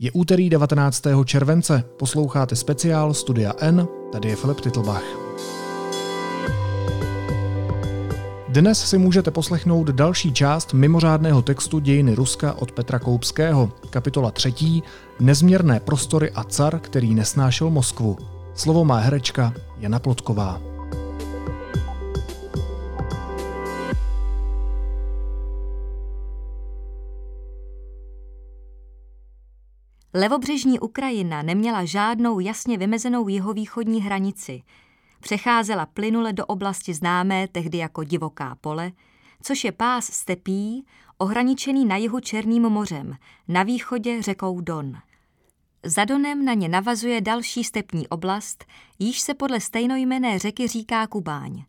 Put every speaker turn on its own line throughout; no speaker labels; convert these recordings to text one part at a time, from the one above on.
Je úterý 19. července, posloucháte speciál Studia N, tady je Filip Titlbach. Dnes si můžete poslechnout další část mimořádného textu Dějiny Ruska od Petra Koupského, kapitola třetí Nezměrné prostory a car, který nesnášel Moskvu. Slovo má herečka Jana Plotková.
Levobřežní Ukrajina neměla žádnou jasně vymezenou jihovýchodní hranici. Přecházela plynule do oblasti známé tehdy jako divoká pole, což je pás stepí, ohraničený na jihu Černým mořem, na východě řekou Don. Za Donem na ně navazuje další stepní oblast, již se podle stejnojmené řeky říká Kubáň.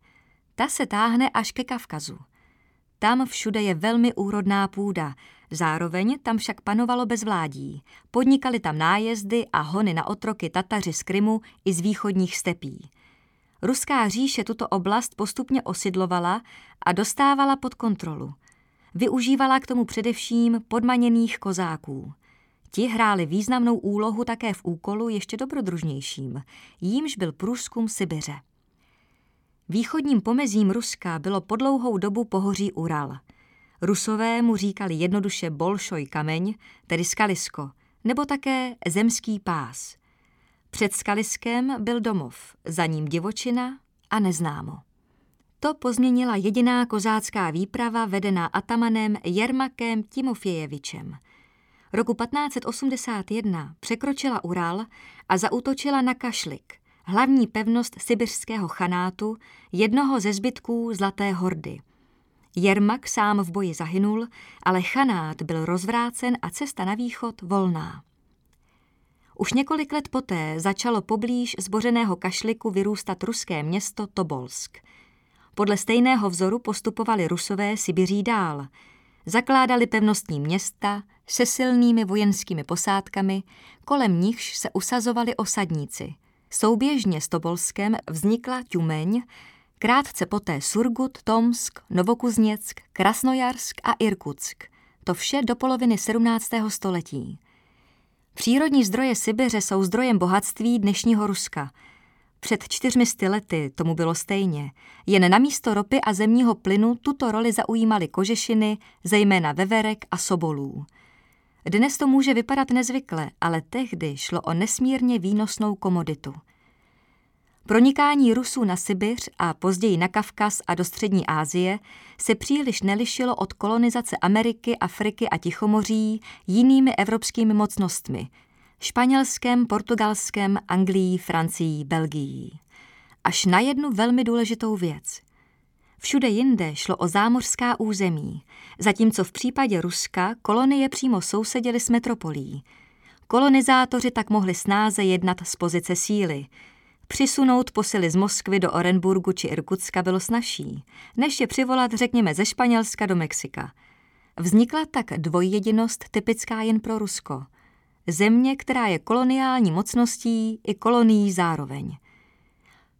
Ta se táhne až ke Kavkazu. Tam všude je velmi úrodná půda, zároveň tam však panovalo bezvládí. Podnikali tam nájezdy a hony na otroky Tataři z Krymu i z východních stepí. Ruská říše tuto oblast postupně osidlovala a dostávala pod kontrolu. Využívala k tomu především podmaněných kozáků. Ti hráli významnou úlohu také v úkolu ještě dobrodružnějším, jímž byl průzkum Sibiře. Východním pomezím Ruska bylo po dlouhou dobu pohoří Ural. Rusové mu říkali jednoduše Bolšoj kameň, tedy skalisko, nebo také zemský pás. Před skaliskem byl domov, za ním divočina a neznámo. To pozměnila jediná kozácká výprava vedená atamanem Jermakem Timofějevičem. Roku 1581 překročila Ural a zautočila na Kašlik, hlavní pevnost sibirského chanátu, jednoho ze zbytků Zlaté hordy. Jermak sám v boji zahynul, ale chanát byl rozvrácen a cesta na východ volná. Už několik let poté začalo poblíž zbořeného kašliku vyrůstat ruské město Tobolsk. Podle stejného vzoru postupovali rusové Sibiří dál. Zakládali pevnostní města se silnými vojenskými posádkami, kolem nichž se usazovali osadníci – Souběžně s Tobolskem vznikla Tumeň, krátce poté Surgut, Tomsk, Novokuzněck, Krasnojarsk a Irkutsk. To vše do poloviny 17. století. Přírodní zdroje Sibiře jsou zdrojem bohatství dnešního Ruska. Před čtyřmi lety tomu bylo stejně. Jen na místo ropy a zemního plynu tuto roli zaujímaly kožešiny, zejména veverek a sobolů. Dnes to může vypadat nezvykle, ale tehdy šlo o nesmírně výnosnou komoditu. Pronikání Rusů na Sibiř a později na Kavkaz a do střední Asie se příliš nelišilo od kolonizace Ameriky, Afriky a Tichomoří jinými evropskými mocnostmi – Španělskem, Portugalskem, Anglií, Francií, Belgií. Až na jednu velmi důležitou věc – Všude jinde šlo o zámořská území, zatímco v případě Ruska kolonie přímo sousedily s metropolí. Kolonizátoři tak mohli snáze jednat z pozice síly. Přisunout posily z Moskvy do Orenburgu či Irkutska bylo snažší, než je přivolat, řekněme, ze Španělska do Mexika. Vznikla tak dvojjedinost typická jen pro Rusko. Země, která je koloniální mocností i kolonií zároveň –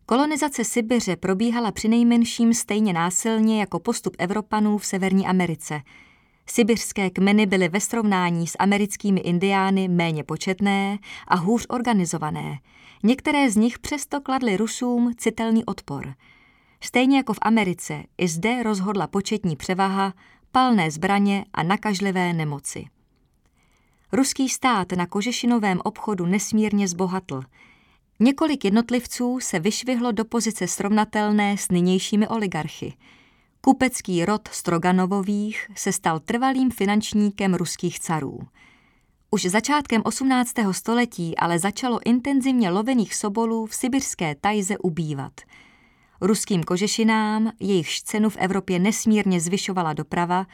Kolonizace Sibiře probíhala přinejmenším stejně násilně jako postup Evropanů v Severní Americe. Sibiřské kmeny byly ve srovnání s americkými indiány méně početné a hůř organizované. Některé z nich přesto kladly Rusům citelný odpor. Stejně jako v Americe, i zde rozhodla početní převaha, palné zbraně a nakažlivé nemoci. Ruský stát na kožešinovém obchodu nesmírně zbohatl – Několik jednotlivců se vyšvihlo do pozice srovnatelné s nynějšími oligarchy. Kupecký rod Stroganovových se stal trvalým finančníkem ruských carů. Už začátkem 18. století ale začalo intenzivně lovených sobolů v sibirské tajze ubývat. Ruským kožešinám, jejichž cenu v Evropě nesmírně zvyšovala doprava,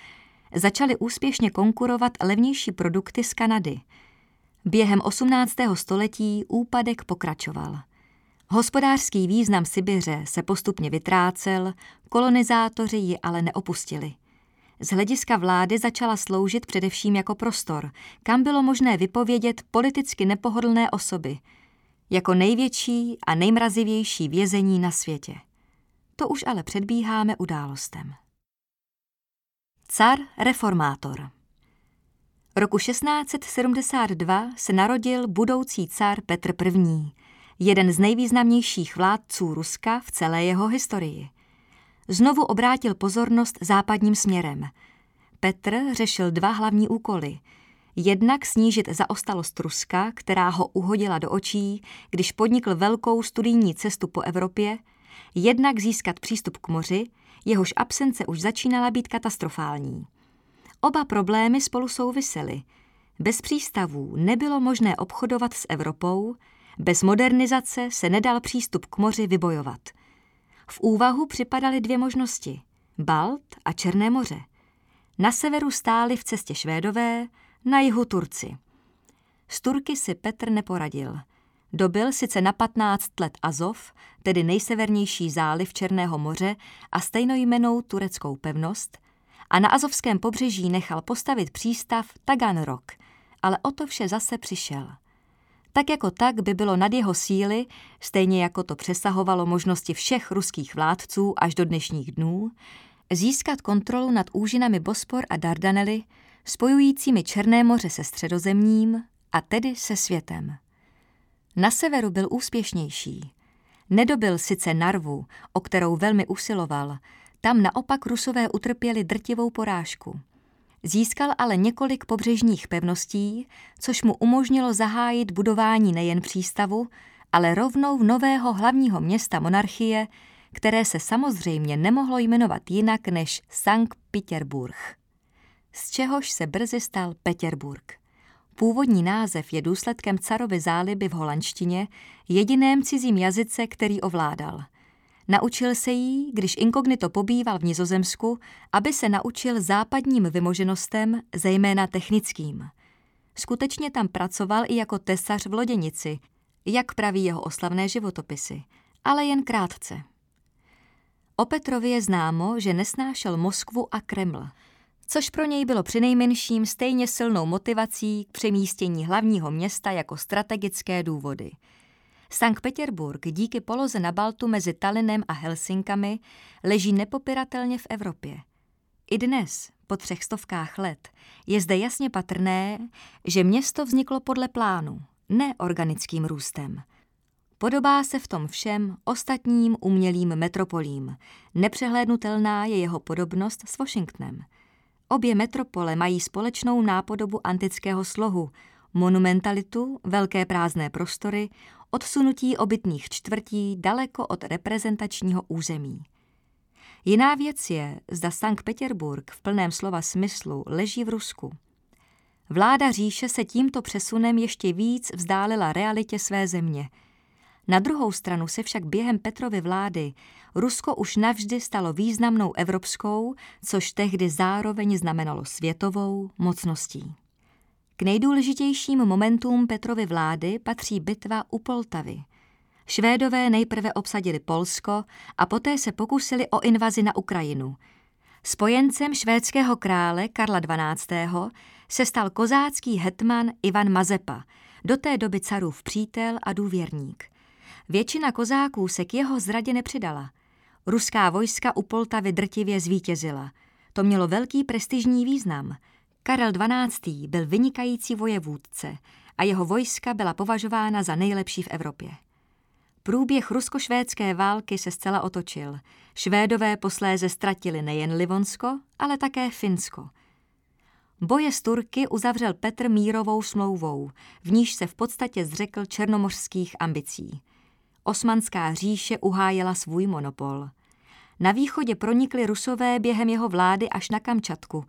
začaly úspěšně konkurovat levnější produkty z Kanady – Během 18. století úpadek pokračoval. Hospodářský význam Sibiře se postupně vytrácel, kolonizátoři ji ale neopustili. Z hlediska vlády začala sloužit především jako prostor, kam bylo možné vypovědět politicky nepohodlné osoby, jako největší a nejmrazivější vězení na světě. To už ale předbíháme událostem. Car reformátor Roku 1672 se narodil budoucí cár Petr I., jeden z nejvýznamnějších vládců Ruska v celé jeho historii. Znovu obrátil pozornost západním směrem. Petr řešil dva hlavní úkoly. Jednak snížit zaostalost Ruska, která ho uhodila do očí, když podnikl velkou studijní cestu po Evropě, jednak získat přístup k moři, jehož absence už začínala být katastrofální. Oba problémy spolu souvisely. Bez přístavů nebylo možné obchodovat s Evropou, bez modernizace se nedal přístup k moři vybojovat. V úvahu připadaly dvě možnosti – Balt a Černé moře. Na severu stáli v cestě Švédové, na jihu Turci. Z Turky si Petr neporadil. Dobil sice na 15 let Azov, tedy nejsevernější záliv Černého moře a stejnojmenou tureckou pevnost, a na azovském pobřeží nechal postavit přístav Taganrog, ale o to vše zase přišel. Tak jako tak by bylo nad jeho síly, stejně jako to přesahovalo možnosti všech ruských vládců až do dnešních dnů, získat kontrolu nad úžinami Bospor a Dardanely, spojujícími Černé moře se středozemním a tedy se světem. Na severu byl úspěšnější. Nedobil sice Narvu, o kterou velmi usiloval, tam naopak Rusové utrpěli drtivou porážku. Získal ale několik pobřežních pevností, což mu umožnilo zahájit budování nejen přístavu, ale rovnou nového hlavního města monarchie, které se samozřejmě nemohlo jmenovat jinak než Sankt Petersburg. Z čehož se brzy stal Peterburg. Původní název je důsledkem carovy záliby v holandštině, jediném cizím jazyce, který ovládal – Naučil se jí, když inkognito pobýval v Nizozemsku, aby se naučil západním vymoženostem, zejména technickým. Skutečně tam pracoval i jako tesař v loděnici, jak praví jeho oslavné životopisy, ale jen krátce. O Petrovi je známo, že nesnášel Moskvu a Kreml, což pro něj bylo přinejmenším stejně silnou motivací k přemístění hlavního města jako strategické důvody – Sankt Petersburg díky poloze na Baltu mezi Talinem a Helsinkami leží nepopiratelně v Evropě. I dnes, po třech stovkách let, je zde jasně patrné, že město vzniklo podle plánu, ne organickým růstem. Podobá se v tom všem ostatním umělým metropolím. Nepřehlédnutelná je jeho podobnost s Washingtonem. Obě metropole mají společnou nápodobu antického slohu, monumentalitu, velké prázdné prostory, odsunutí obytných čtvrtí daleko od reprezentačního území. Jiná věc je, zda Sankt Petersburg v plném slova smyslu leží v Rusku. Vláda říše se tímto přesunem ještě víc vzdálila realitě své země. Na druhou stranu se však během Petrovy vlády Rusko už navždy stalo významnou evropskou, což tehdy zároveň znamenalo světovou mocností. K nejdůležitějším momentům Petrovy vlády patří bitva u Poltavy. Švédové nejprve obsadili Polsko a poté se pokusili o invazi na Ukrajinu. Spojencem švédského krále Karla XII. se stal kozácký hetman Ivan Mazepa, do té doby carův přítel a důvěrník. Většina kozáků se k jeho zradě nepřidala. Ruská vojska u Poltavy drtivě zvítězila. To mělo velký prestižní význam – Karel XII. byl vynikající vojevůdce a jeho vojska byla považována za nejlepší v Evropě. Průběh rusko-švédské války se zcela otočil. Švédové posléze ztratili nejen Livonsko, ale také Finsko. Boje s Turky uzavřel Petr mírovou smlouvou, v níž se v podstatě zřekl černomořských ambicí. Osmanská říše uhájela svůj monopol. Na východě pronikli Rusové během jeho vlády až na Kamčatku,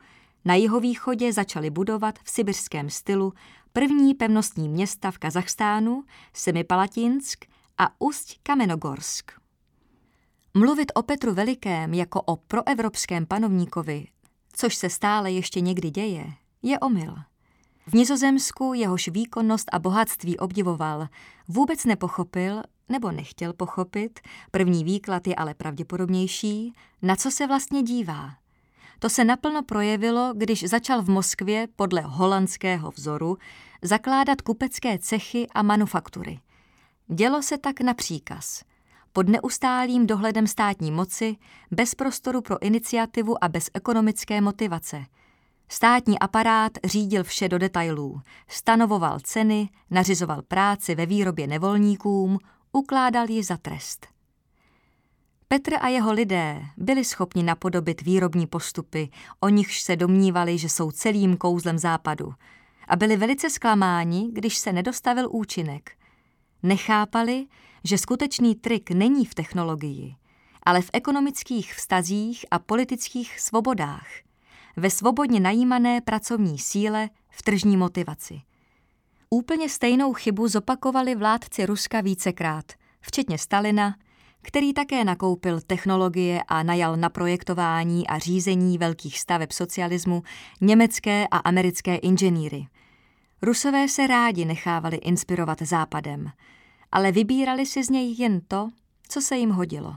na jihovýchodě začali budovat v sibirském stylu první pevnostní města v Kazachstánu, Semipalatinsk a Ust Kamenogorsk. Mluvit o Petru Velikém jako o proevropském panovníkovi, což se stále ještě někdy děje, je omyl. V Nizozemsku jehož výkonnost a bohatství obdivoval, vůbec nepochopil, nebo nechtěl pochopit, první výklad je ale pravděpodobnější, na co se vlastně dívá. To se naplno projevilo, když začal v Moskvě podle holandského vzoru zakládat kupecké cechy a manufaktury. Dělo se tak na příkaz. Pod neustálým dohledem státní moci, bez prostoru pro iniciativu a bez ekonomické motivace. Státní aparát řídil vše do detailů, stanovoval ceny, nařizoval práci ve výrobě nevolníkům, ukládal ji za trest. Petr a jeho lidé byli schopni napodobit výrobní postupy, o nichž se domnívali, že jsou celým kouzlem západu, a byli velice zklamáni, když se nedostavil účinek. Nechápali, že skutečný trik není v technologii, ale v ekonomických vztazích a politických svobodách, ve svobodně najímané pracovní síle, v tržní motivaci. Úplně stejnou chybu zopakovali vládci Ruska vícekrát, včetně Stalina, který také nakoupil technologie a najal na projektování a řízení velkých staveb socialismu německé a americké inženýry. Rusové se rádi nechávali inspirovat západem, ale vybírali si z něj jen to, co se jim hodilo.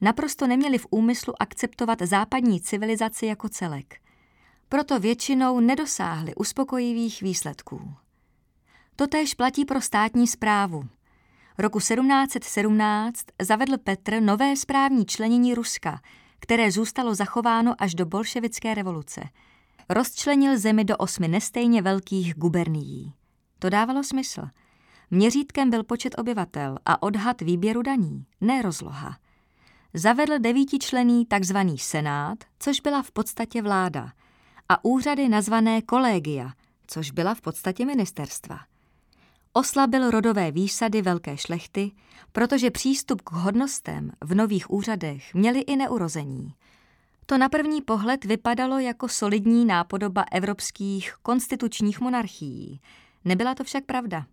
Naprosto neměli v úmyslu akceptovat západní civilizaci jako celek. Proto většinou nedosáhli uspokojivých výsledků. Totéž platí pro státní zprávu. Roku 1717 zavedl Petr nové správní členění Ruska, které zůstalo zachováno až do bolševické revoluce. Rozčlenil zemi do osmi nestejně velkých gubernií. To dávalo smysl. Měřítkem byl počet obyvatel a odhad výběru daní, ne rozloha. Zavedl devítičlený tzv. senát, což byla v podstatě vláda, a úřady nazvané kolegia, což byla v podstatě ministerstva. Oslabil rodové výsady velké šlechty, protože přístup k hodnostem v nových úřadech měli i neurození. To na první pohled vypadalo jako solidní nápodoba evropských konstitučních monarchií. Nebyla to však pravda.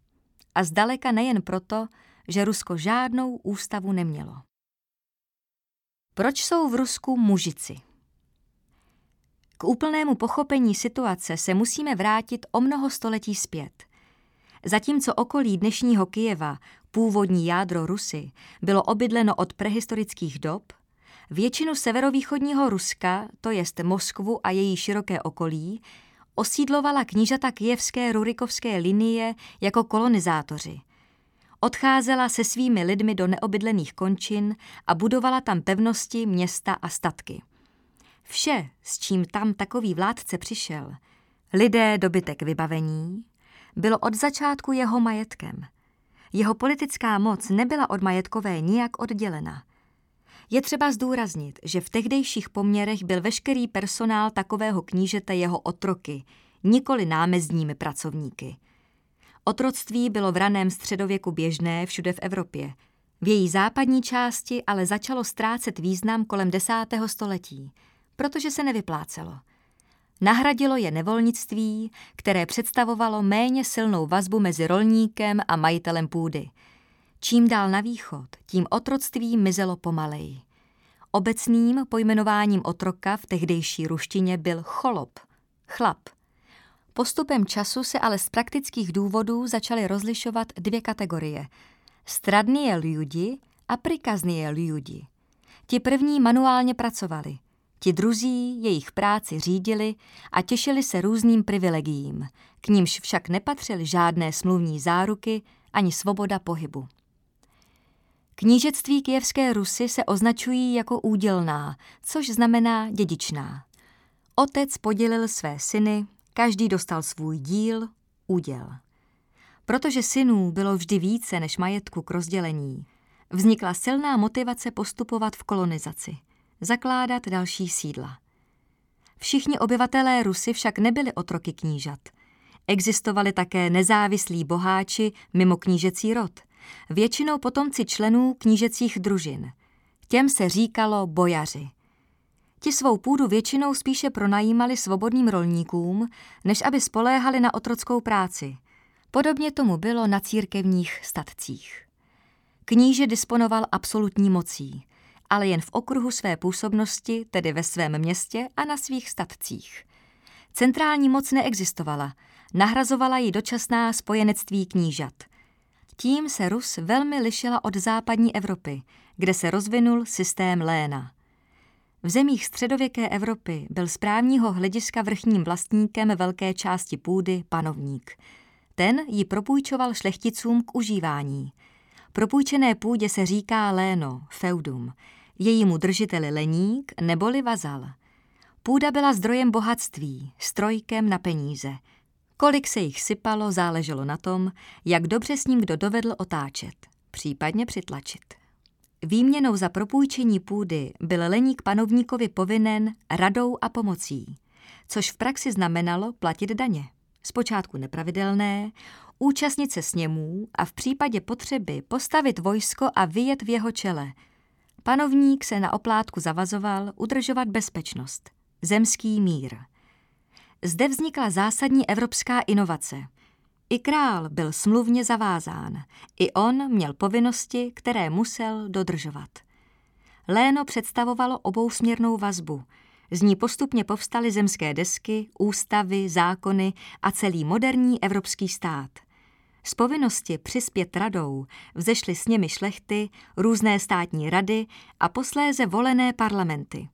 A zdaleka nejen proto, že Rusko žádnou ústavu nemělo. Proč jsou v Rusku mužici? K úplnému pochopení situace se musíme vrátit o mnoho století zpět – Zatímco okolí dnešního Kijeva, původní jádro Rusy, bylo obydleno od prehistorických dob, většinu severovýchodního Ruska, to jest Moskvu a její široké okolí, osídlovala knížata kijevské rurikovské linie jako kolonizátoři. Odcházela se svými lidmi do neobydlených končin a budovala tam pevnosti, města a statky. Vše, s čím tam takový vládce přišel, lidé, dobytek vybavení, bylo od začátku jeho majetkem. Jeho politická moc nebyla od majetkové nijak oddělena. Je třeba zdůraznit, že v tehdejších poměrech byl veškerý personál takového knížete jeho otroky, nikoli námezdními pracovníky. Otroctví bylo v raném středověku běžné všude v Evropě. V její západní části ale začalo ztrácet význam kolem desátého století, protože se nevyplácelo – Nahradilo je nevolnictví, které představovalo méně silnou vazbu mezi rolníkem a majitelem půdy. Čím dál na východ, tím otroctví mizelo pomaleji. Obecným pojmenováním otroka v tehdejší ruštině byl cholop, chlap. Postupem času se ale z praktických důvodů začaly rozlišovat dvě kategorie. Stradnie lidi a prikaznie lidi. Ti první manuálně pracovali – Ti druzí jejich práci řídili a těšili se různým privilegiím, k nímž však nepatřily žádné smluvní záruky ani svoboda pohybu. Knížectví kijevské Rusy se označují jako údělná, což znamená dědičná. Otec podělil své syny, každý dostal svůj díl, úděl. Protože synů bylo vždy více než majetku k rozdělení, vznikla silná motivace postupovat v kolonizaci – zakládat další sídla. Všichni obyvatelé Rusy však nebyli otroky knížat. Existovali také nezávislí boháči mimo knížecí rod, většinou potomci členů knížecích družin. Těm se říkalo bojaři. Ti svou půdu většinou spíše pronajímali svobodným rolníkům, než aby spoléhali na otrockou práci. Podobně tomu bylo na církevních statcích. Kníže disponoval absolutní mocí ale jen v okruhu své působnosti, tedy ve svém městě a na svých statcích. Centrální moc neexistovala, nahrazovala ji dočasná spojenectví knížat. Tím se Rus velmi lišila od západní Evropy, kde se rozvinul systém Léna. V zemích středověké Evropy byl z právního hlediska vrchním vlastníkem velké části půdy panovník. Ten ji propůjčoval šlechticům k užívání. Propůjčené půdě se říká léno, feudum, jejímu držiteli leník neboli vazal. Půda byla zdrojem bohatství, strojkem na peníze. Kolik se jich sypalo, záleželo na tom, jak dobře s ním kdo dovedl otáčet, případně přitlačit. Výměnou za propůjčení půdy byl leník panovníkovi povinen radou a pomocí, což v praxi znamenalo platit daně. Zpočátku nepravidelné, účastnit se sněmů a v případě potřeby postavit vojsko a vyjet v jeho čele. Panovník se na oplátku zavazoval udržovat bezpečnost, zemský mír. Zde vznikla zásadní evropská inovace. I král byl smluvně zavázán, i on měl povinnosti, které musel dodržovat. Léno představovalo obousměrnou vazbu. Z ní postupně povstaly zemské desky, ústavy, zákony a celý moderní evropský stát – z povinnosti přispět radou vzešly s nimi šlechty, různé státní rady a posléze volené parlamenty.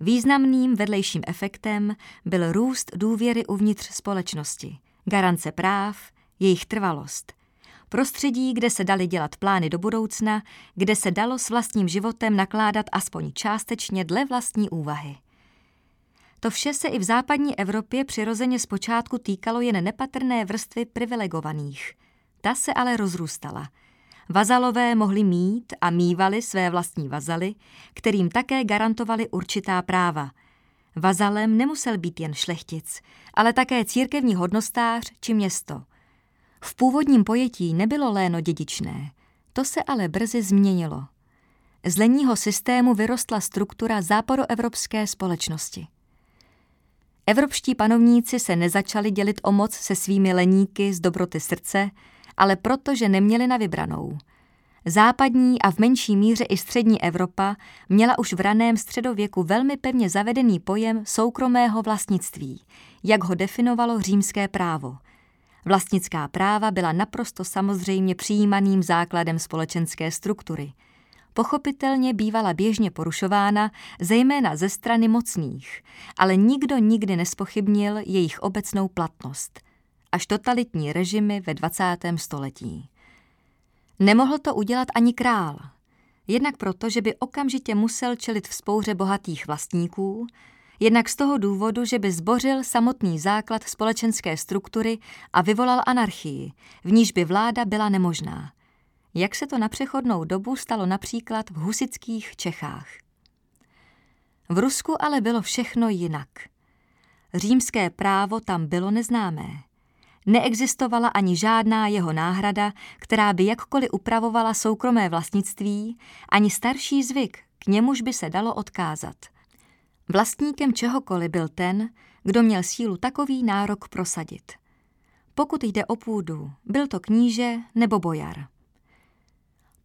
Významným vedlejším efektem byl růst důvěry uvnitř společnosti, garance práv, jejich trvalost. Prostředí, kde se dali dělat plány do budoucna, kde se dalo s vlastním životem nakládat aspoň částečně dle vlastní úvahy. To vše se i v západní Evropě přirozeně zpočátku týkalo jen nepatrné vrstvy privilegovaných. Ta se ale rozrůstala. Vazalové mohli mít a mývali své vlastní vazaly, kterým také garantovali určitá práva. Vazalem nemusel být jen šlechtic, ale také církevní hodnostář či město. V původním pojetí nebylo léno dědičné, to se ale brzy změnilo. Z lenního systému vyrostla struktura západoevropské společnosti. Evropští panovníci se nezačali dělit o moc se svými leníky z dobroty srdce, ale proto, že neměli na vybranou. Západní a v menší míře i střední Evropa měla už v raném středověku velmi pevně zavedený pojem soukromého vlastnictví, jak ho definovalo římské právo. Vlastnická práva byla naprosto samozřejmě přijímaným základem společenské struktury – pochopitelně bývala běžně porušována, zejména ze strany mocných, ale nikdo nikdy nespochybnil jejich obecnou platnost, až totalitní režimy ve 20. století. Nemohl to udělat ani král, jednak proto, že by okamžitě musel čelit vzpouře bohatých vlastníků, jednak z toho důvodu, že by zbořil samotný základ společenské struktury a vyvolal anarchii, v níž by vláda byla nemožná jak se to na přechodnou dobu stalo například v husických Čechách. V Rusku ale bylo všechno jinak. Římské právo tam bylo neznámé. Neexistovala ani žádná jeho náhrada, která by jakkoliv upravovala soukromé vlastnictví, ani starší zvyk, k němuž by se dalo odkázat. Vlastníkem čehokoliv byl ten, kdo měl sílu takový nárok prosadit. Pokud jde o půdu, byl to kníže nebo bojar.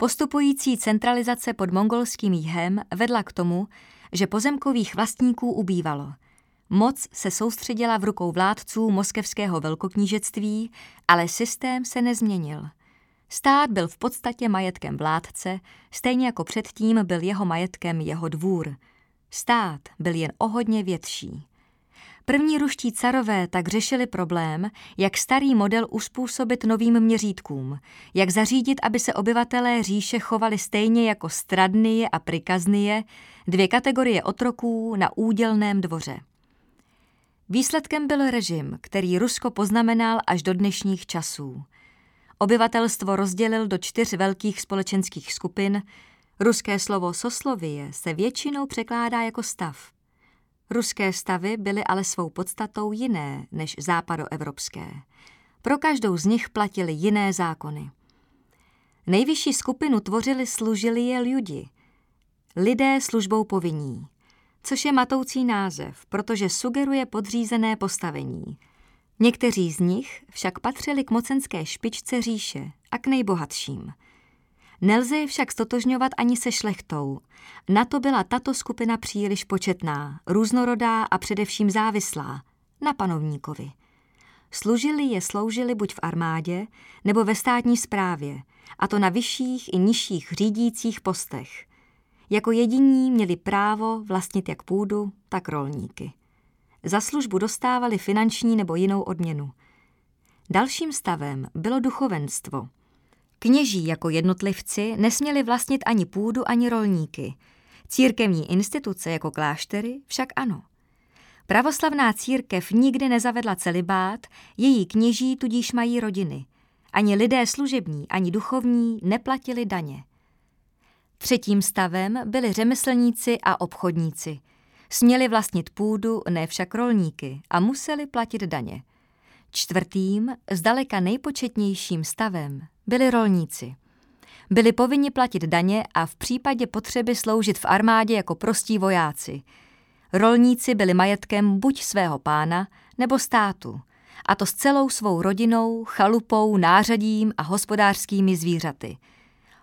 Postupující centralizace pod mongolským jihem vedla k tomu, že pozemkových vlastníků ubývalo. Moc se soustředila v rukou vládců moskevského velkoknížectví, ale systém se nezměnil. Stát byl v podstatě majetkem vládce, stejně jako předtím byl jeho majetkem jeho dvůr. Stát byl jen o hodně větší. První ruští carové tak řešili problém, jak starý model uspůsobit novým měřítkům, jak zařídit, aby se obyvatelé říše chovali stejně jako stradnie a prikaznie, dvě kategorie otroků na údělném dvoře. Výsledkem byl režim, který Rusko poznamenal až do dnešních časů. Obyvatelstvo rozdělil do čtyř velkých společenských skupin, ruské slovo soslovie se většinou překládá jako stav – Ruské stavy byly ale svou podstatou jiné než západoevropské. Pro každou z nich platily jiné zákony. Nejvyšší skupinu tvořili služili je lidi, lidé službou povinní, což je matoucí název, protože sugeruje podřízené postavení. Někteří z nich však patřili k mocenské špičce říše a k nejbohatším – Nelze je však stotožňovat ani se šlechtou. Na to byla tato skupina příliš početná, různorodá a především závislá. Na panovníkovi. Služili je sloužili buď v armádě, nebo ve státní správě, a to na vyšších i nižších řídících postech. Jako jediní měli právo vlastnit jak půdu, tak rolníky. Za službu dostávali finanční nebo jinou odměnu. Dalším stavem bylo duchovenstvo – Kněží jako jednotlivci nesměli vlastnit ani půdu, ani rolníky. Církevní instituce jako kláštery však ano. Pravoslavná církev nikdy nezavedla celibát, její kněží tudíž mají rodiny. Ani lidé služební, ani duchovní neplatili daně. Třetím stavem byli řemeslníci a obchodníci. Směli vlastnit půdu, ne však rolníky, a museli platit daně. Čtvrtým, zdaleka nejpočetnějším stavem byli rolníci. Byli povinni platit daně a v případě potřeby sloužit v armádě jako prostí vojáci. Rolníci byli majetkem buď svého pána nebo státu, a to s celou svou rodinou, chalupou, nářadím a hospodářskými zvířaty.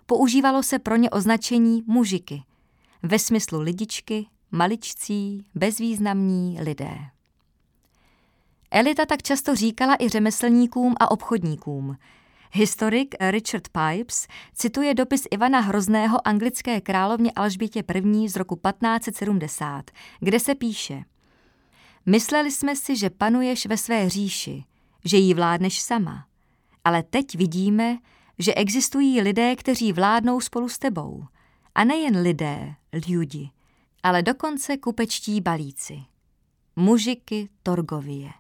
Používalo se pro ně označení mužiky, ve smyslu lidičky, maličcí, bezvýznamní lidé. Elita tak často říkala i řemeslníkům a obchodníkům. Historik Richard Pipes cituje dopis Ivana Hrozného anglické královně Alžbětě I. z roku 1570, kde se píše Mysleli jsme si, že panuješ ve své říši, že jí vládneš sama, ale teď vidíme, že existují lidé, kteří vládnou spolu s tebou. A nejen lidé, lidi, ale dokonce kupečtí balíci. Mužiky Torgovie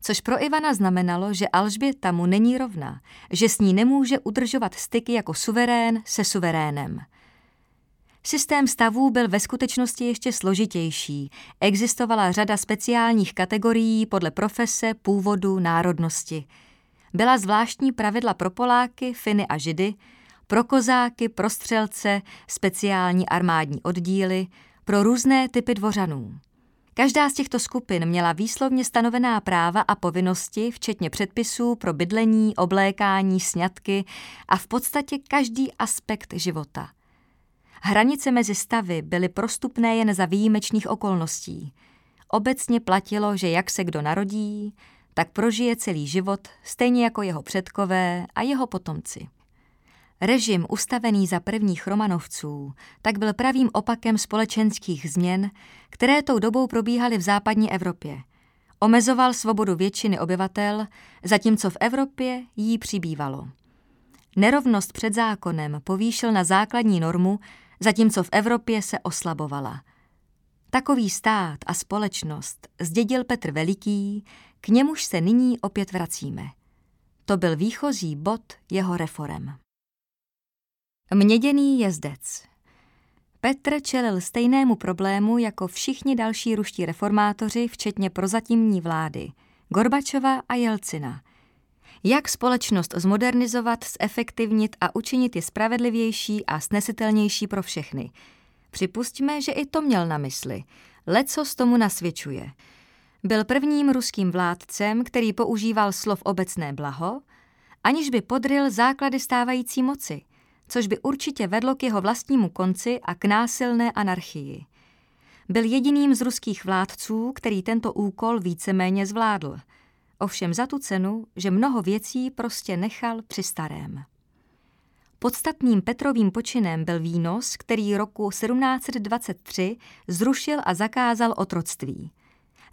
což pro Ivana znamenalo, že Alžběta mu není rovná, že s ní nemůže udržovat styky jako suverén se suverénem. Systém stavů byl ve skutečnosti ještě složitější. Existovala řada speciálních kategorií podle profese, původu, národnosti. Byla zvláštní pravidla pro Poláky, Finy a Židy, pro kozáky, pro střelce, speciální armádní oddíly, pro různé typy dvořanů. Každá z těchto skupin měla výslovně stanovená práva a povinnosti, včetně předpisů pro bydlení, oblékání, sňatky a v podstatě každý aspekt života. Hranice mezi stavy byly prostupné jen za výjimečných okolností. Obecně platilo, že jak se kdo narodí, tak prožije celý život, stejně jako jeho předkové a jeho potomci. Režim ustavený za prvních Romanovců tak byl pravým opakem společenských změn, které tou dobou probíhaly v západní Evropě. Omezoval svobodu většiny obyvatel, zatímco v Evropě jí přibývalo. Nerovnost před zákonem povýšil na základní normu, zatímco v Evropě se oslabovala. Takový stát a společnost zdědil Petr Veliký, k němuž se nyní opět vracíme. To byl výchozí bod jeho reform. Měděný jezdec Petr čelil stejnému problému jako všichni další ruští reformátoři, včetně prozatímní vlády, Gorbačova a Jelcina. Jak společnost zmodernizovat, zefektivnit a učinit je spravedlivější a snesitelnější pro všechny. Připustíme, že i to měl na mysli. Lecos tomu nasvědčuje. Byl prvním ruským vládcem, který používal slov obecné blaho, aniž by podryl základy stávající moci – což by určitě vedlo k jeho vlastnímu konci a k násilné anarchii. Byl jediným z ruských vládců, který tento úkol víceméně zvládl. Ovšem za tu cenu, že mnoho věcí prostě nechal při starém. Podstatným Petrovým počinem byl výnos, který roku 1723 zrušil a zakázal otroctví.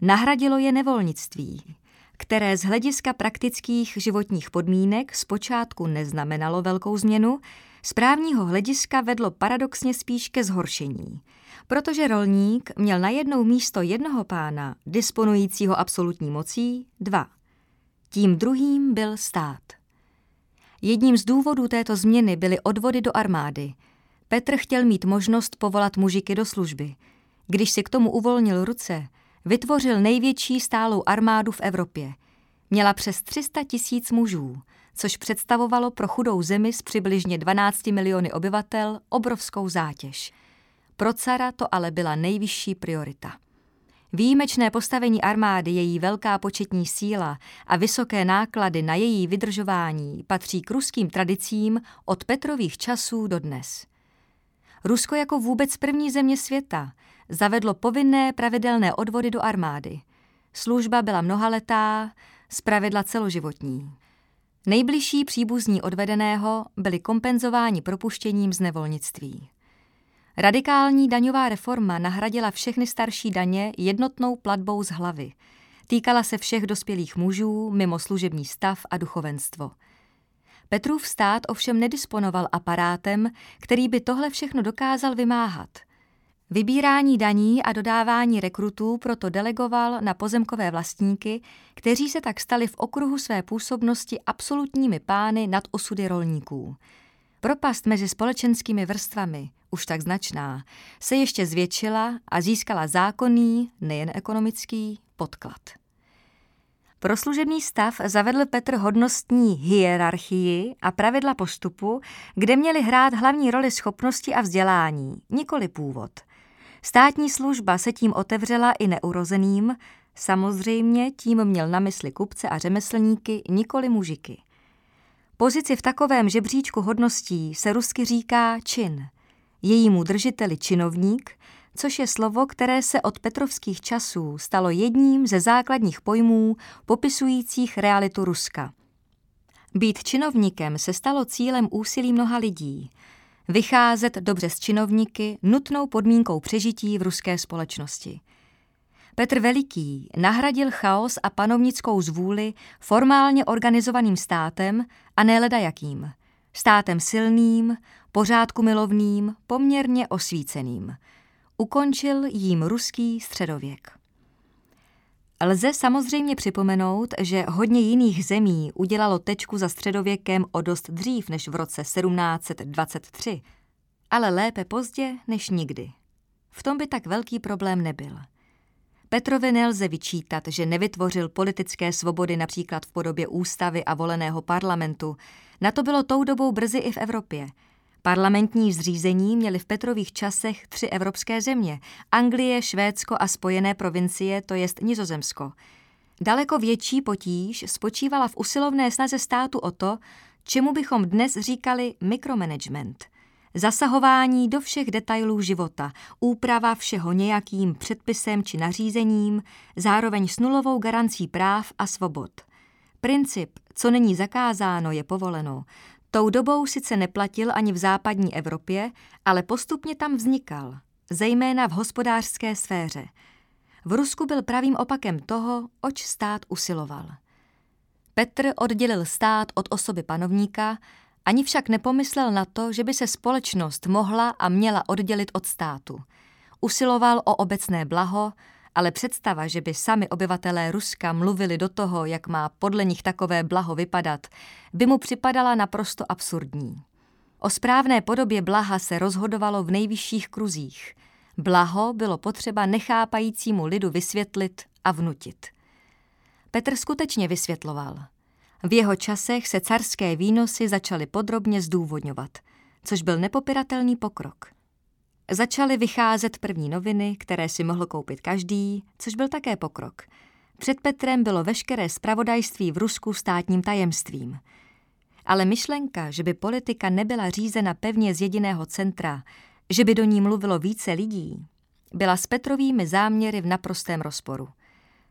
Nahradilo je nevolnictví, které z hlediska praktických životních podmínek zpočátku neznamenalo velkou změnu, z právního hlediska vedlo paradoxně spíš ke zhoršení, protože rolník měl na jednou místo jednoho pána, disponujícího absolutní mocí, dva. Tím druhým byl stát. Jedním z důvodů této změny byly odvody do armády. Petr chtěl mít možnost povolat mužiky do služby. Když si k tomu uvolnil ruce, vytvořil největší stálou armádu v Evropě. Měla přes 300 tisíc mužů – což představovalo pro chudou zemi s přibližně 12 miliony obyvatel obrovskou zátěž. Pro cara to ale byla nejvyšší priorita. Výjimečné postavení armády, její velká početní síla a vysoké náklady na její vydržování patří k ruským tradicím od Petrových časů do dnes. Rusko jako vůbec první země světa zavedlo povinné pravidelné odvody do armády. Služba byla mnohaletá, zpravidla celoživotní. Nejbližší příbuzní odvedeného byli kompenzováni propuštěním z nevolnictví. Radikální daňová reforma nahradila všechny starší daně jednotnou platbou z hlavy. Týkala se všech dospělých mužů mimo služební stav a duchovenstvo. Petrův stát ovšem nedisponoval aparátem, který by tohle všechno dokázal vymáhat. Vybírání daní a dodávání rekrutů proto delegoval na pozemkové vlastníky, kteří se tak stali v okruhu své působnosti absolutními pány nad osudy rolníků. Propast mezi společenskými vrstvami, už tak značná, se ještě zvětšila a získala zákonný, nejen ekonomický, podklad. Pro služební stav zavedl Petr hodnostní hierarchii a pravidla postupu, kde měly hrát hlavní roli schopnosti a vzdělání, nikoli původ. Státní služba se tím otevřela i neurozeným, samozřejmě tím měl na mysli kupce a řemeslníky, nikoli mužiky. Pozici v takovém žebříčku hodností se rusky říká čin. Jejímu držiteli činovník – což je slovo, které se od petrovských časů stalo jedním ze základních pojmů popisujících realitu Ruska. Být činovníkem se stalo cílem úsilí mnoha lidí. Vycházet dobře s činovníky nutnou podmínkou přežití v ruské společnosti. Petr Veliký nahradil chaos a panovnickou zvůli formálně organizovaným státem a ne jakým. Státem silným, pořádku milovným, poměrně osvíceným – Ukončil jím ruský středověk. Lze samozřejmě připomenout, že hodně jiných zemí udělalo tečku za středověkem o dost dřív než v roce 1723, ale lépe pozdě než nikdy. V tom by tak velký problém nebyl. Petrovi nelze vyčítat, že nevytvořil politické svobody například v podobě ústavy a voleného parlamentu. Na to bylo tou dobou brzy i v Evropě – Parlamentní zřízení měly v Petrových časech tři evropské země – Anglie, Švédsko a Spojené provincie, to jest Nizozemsko. Daleko větší potíž spočívala v usilovné snaze státu o to, čemu bychom dnes říkali mikromanagement. Zasahování do všech detailů života, úprava všeho nějakým předpisem či nařízením, zároveň s nulovou garancí práv a svobod. Princip, co není zakázáno, je povoleno, Tou dobou sice neplatil ani v západní Evropě, ale postupně tam vznikal, zejména v hospodářské sféře. V Rusku byl pravým opakem toho, oč stát usiloval. Petr oddělil stát od osoby panovníka, ani však nepomyslel na to, že by se společnost mohla a měla oddělit od státu. Usiloval o obecné blaho, ale představa, že by sami obyvatelé Ruska mluvili do toho, jak má podle nich takové blaho vypadat, by mu připadala naprosto absurdní. O správné podobě blaha se rozhodovalo v nejvyšších kruzích. Blaho bylo potřeba nechápajícímu lidu vysvětlit a vnutit. Petr skutečně vysvětloval. V jeho časech se carské výnosy začaly podrobně zdůvodňovat, což byl nepopiratelný pokrok. Začaly vycházet první noviny, které si mohl koupit každý, což byl také pokrok. Před Petrem bylo veškeré spravodajství v Rusku státním tajemstvím. Ale myšlenka, že by politika nebyla řízena pevně z jediného centra, že by do ní mluvilo více lidí, byla s Petrovými záměry v naprostém rozporu.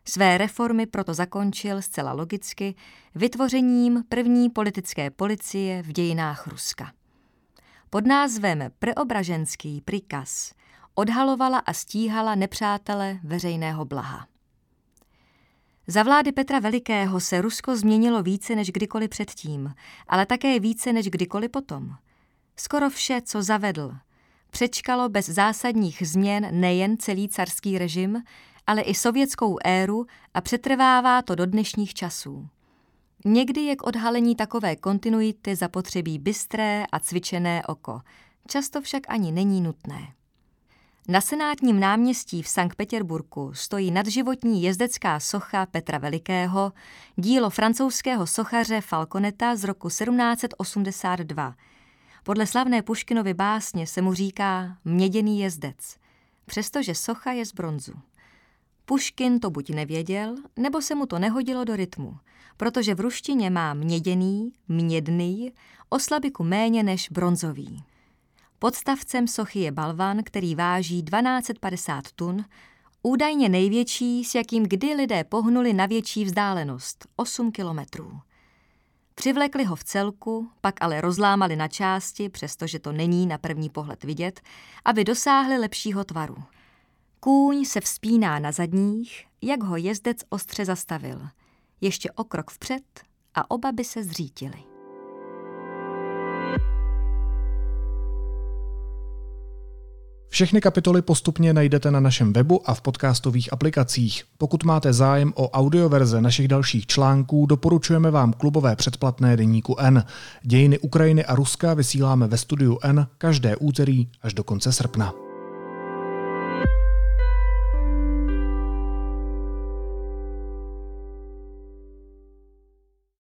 Své reformy proto zakončil zcela logicky vytvořením první politické policie v dějinách Ruska pod názvem Preobraženský prikaz odhalovala a stíhala nepřátele veřejného blaha. Za vlády Petra Velikého se Rusko změnilo více než kdykoliv předtím, ale také více než kdykoliv potom. Skoro vše, co zavedl, přečkalo bez zásadních změn nejen celý carský režim, ale i sovětskou éru a přetrvává to do dnešních časů. Někdy je k odhalení takové kontinuity zapotřebí bystré a cvičené oko, často však ani není nutné. Na senátním náměstí v Sankt Petěrburku stojí nadživotní jezdecká socha Petra Velikého, dílo francouzského sochaře Falconeta z roku 1782. Podle slavné Puškinovy básně se mu říká měděný jezdec, přestože socha je z bronzu. Puškin to buď nevěděl, nebo se mu to nehodilo do rytmu, protože v ruštině má měděný, mědný, oslabiku méně než bronzový. Podstavcem sochy je balvan, který váží 1250 tun, údajně největší, s jakým kdy lidé pohnuli na větší vzdálenost, 8 kilometrů. Přivlekli ho v celku, pak ale rozlámali na části, přestože to není na první pohled vidět, aby dosáhli lepšího tvaru. Kůň se vzpíná na zadních, jak ho jezdec ostře zastavil. Ještě o krok vpřed a oba by se zřítili.
Vše Všechny kapitoly postupně najdete na našem webu a v podcastových aplikacích. Pokud máte zájem o audioverze našich dalších článků, doporučujeme vám klubové předplatné deníku N. Dějiny Ukrajiny a Ruska vysíláme ve studiu N každé úterý až do konce srpna.